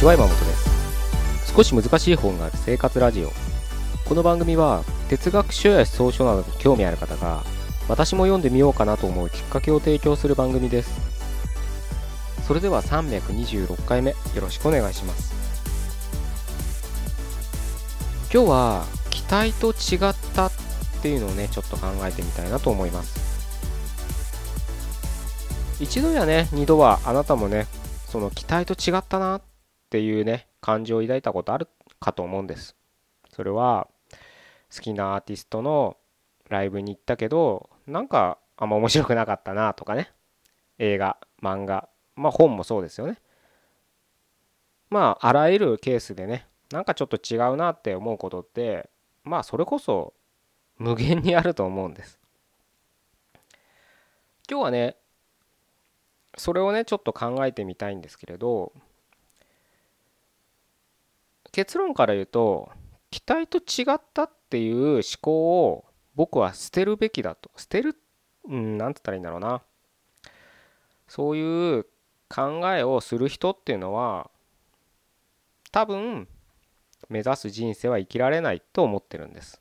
ちは山本です。少し難しい本がある生活ラジオ。この番組は哲学書や思想書などに興味ある方が私も読んでみようかなと思うきっかけを提供する番組です。それでは326回目よろしくお願いします。今日は期待と違ったっていうのをねちょっと考えてみたいなと思います。一度やね二度はあなたもねその期待と違ったなっていうね感情を抱いたことあるかと思うんです。それは好きなアーティストのライブに行ったけどなんかあんま面白くなかったなとかね。映画漫画。まあ本もそうですよね。まああらゆるケースでねなんかちょっと違うなって思うことってまあそれこそ無限にあると思うんです。今日はねそれをねちょっと考えてみたいんですけれど結論から言うと期待と違ったっていう思考を僕は捨てるべきだと。捨てるうん何て言ったらいいんだろうな。そういう考えをする人っていうのは多分目指す人生は生きられないと思ってるんです。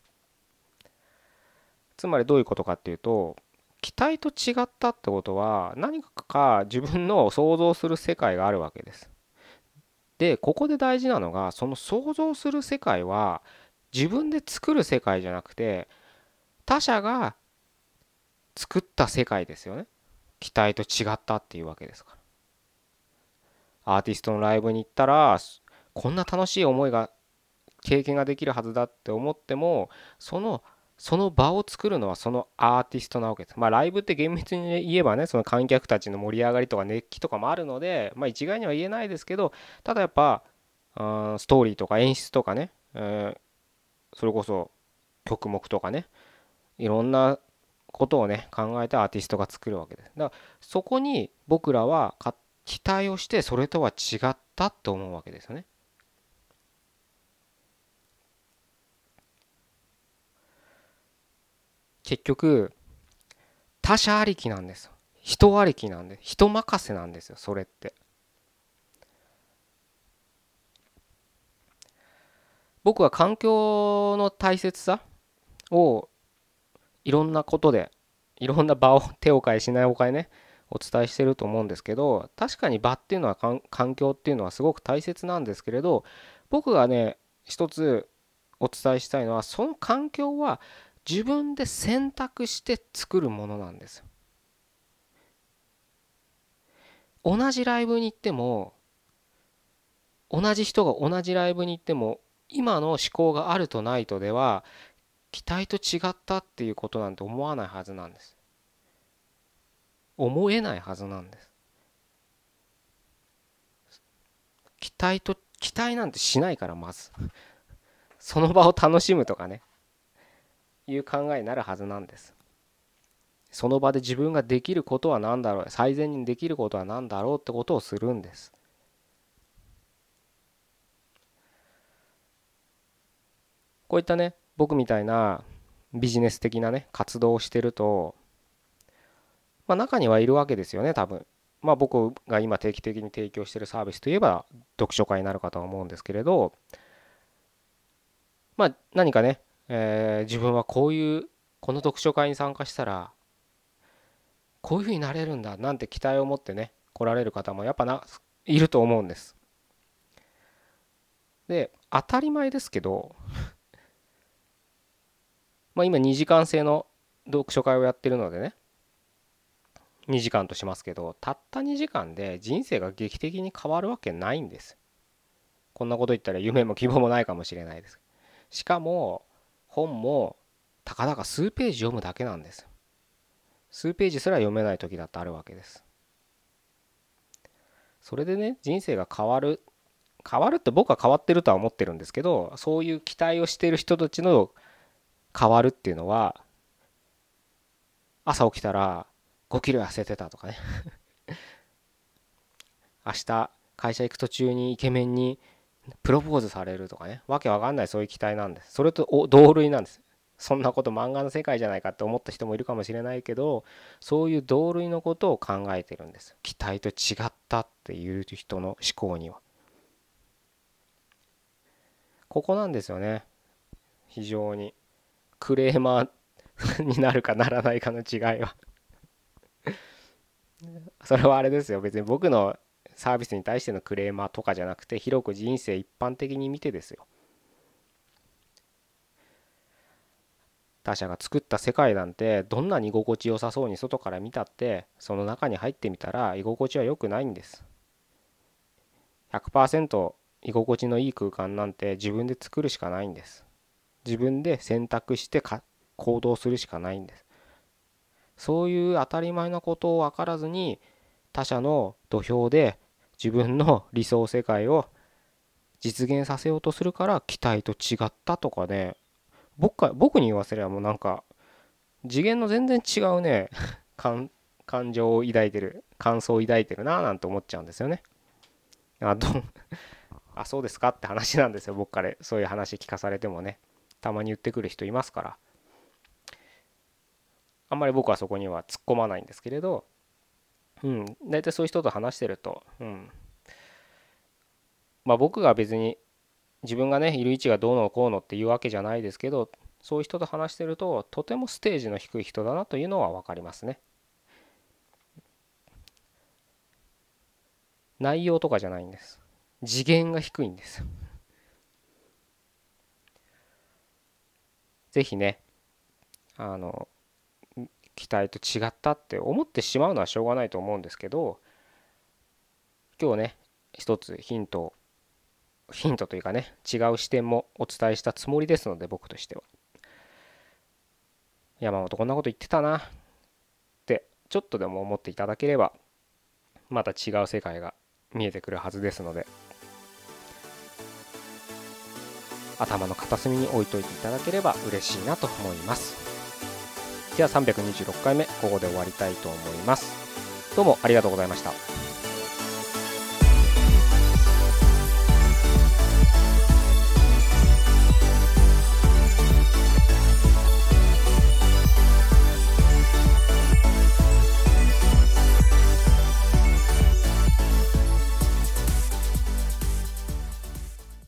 つまりどういうことかっていうと期待と違ったってことは何かか自分の想像する世界があるわけです。でここで大事なのがその想像する世界は自分で作る世界じゃなくて他者が作った世界ですよね。期待と違ったっていうわけですから。アーティストのライブに行ったらこんな楽しい思いが経験ができるはずだって思ってもそのその場を作るのはそのアーティストなわけです。まあライブって厳密に言えばねその観客たちの盛り上がりとか熱気とかもあるのでまあ一概には言えないですけどただやっぱあストーリーとか演出とかね、えー、それこそ曲目とかねいろんなことをね考えてアーティストが作るわけです。だからそこに僕らは期待をしてそれとは違ったと思うわけですよね。結局他者ありきなんです人ありきなんで人任せなんですよそれって。僕は環境の大切さをいろんなことでいろんな場を手を変えしないおかえねお伝えしてると思うんですけど確かに場っていうのは環境っていうのはすごく大切なんですけれど僕がね一つお伝えしたいのはその環境は自分で選択して作るものなんです同じライブに行っても同じ人が同じライブに行っても今の思考があるとないとでは期待と違ったっていうことなんて思わないはずなんです。思えないはずなんです。期待と期待なんてしないからまず。その場を楽しむとかね。いう考えになるはずなんです。その場で自分ができることは何だろう最善にできることは何だろうってことをするんです。こういったね僕みたいなビジネス的なね活動をしてるとまあ中にはいるわけですよね多分。まあ僕が今定期的に提供してるサービスといえば読書会になるかと思うんですけれどまあ何かねえー、自分はこういうこの読書会に参加したらこういうふうになれるんだなんて期待を持ってね来られる方もやっぱないると思うんです。で当たり前ですけど まあ今2時間制の読書会をやってるのでね2時間としますけどたった2時間で人生が劇的に変わるわけないんです。こんなこと言ったら夢も希望もないかもしれないです。しかも本もたかだか数ページ読むだけなんです数ページすら読めない時だってあるわけです。それでね人生が変わる変わるって僕は変わってるとは思ってるんですけどそういう期待をしている人たちの変わるっていうのは朝起きたら5キロ痩せてたとかね。明日会社行く途中にイケメンにプロポーズされるとかね。わけわかんないそういう期待なんです。それと同類なんです。そんなこと漫画の世界じゃないかって思った人もいるかもしれないけどそういう同類のことを考えてるんです。期待と違ったっていう人の思考には。ここなんですよね。非常に。クレーマー になるかならないかの違いは。それはあれですよ。別に僕のサービスに対してのクレーマーとかじゃなくて広く人生一般的に見てですよ。他者が作った世界なんてどんなに居心地よさそうに外から見たってその中に入ってみたら居心地は良くないんです。100%居心地のいい空間なんて自分で作るしかないんです。自分で選択してか行動するしかないんです。そういう当たり前なことを分からずに他者の土俵で自分の理想世界を実現させようとするから期待と違ったとかね。僕か僕に言わせればもうなんか次元の全然違うね。感情を抱いてる。感想を抱いてるななんて思っちゃうんですよね。あどあそうですかって話なんですよ。僕からそういう話聞かされてもね。たまに言ってくる人いますから。あんまり僕はそこには突っ込まないんですけれど。うん大体そういう人と話してるとうんまあ僕が別に自分がねいる位置がどうのこうのっていうわけじゃないですけどそういう人と話してるととてもステージの低い人だなというのは分かりますね。内容とかじゃないんです。次元が低いんです。ぜひねあの期待と違ったって思ってしまうのはしょうがないと思うんですけど今日ね一つヒントヒントというかね違う視点もお伝えしたつもりですので僕としては。山本こんなこと言ってたなってちょっとでも思っていただければまた違う世界が見えてくるはずですので頭の片隅に置いといていただければ嬉しいなと思います。では326回目ここで終わりたいと思います。どうもありがとうございました。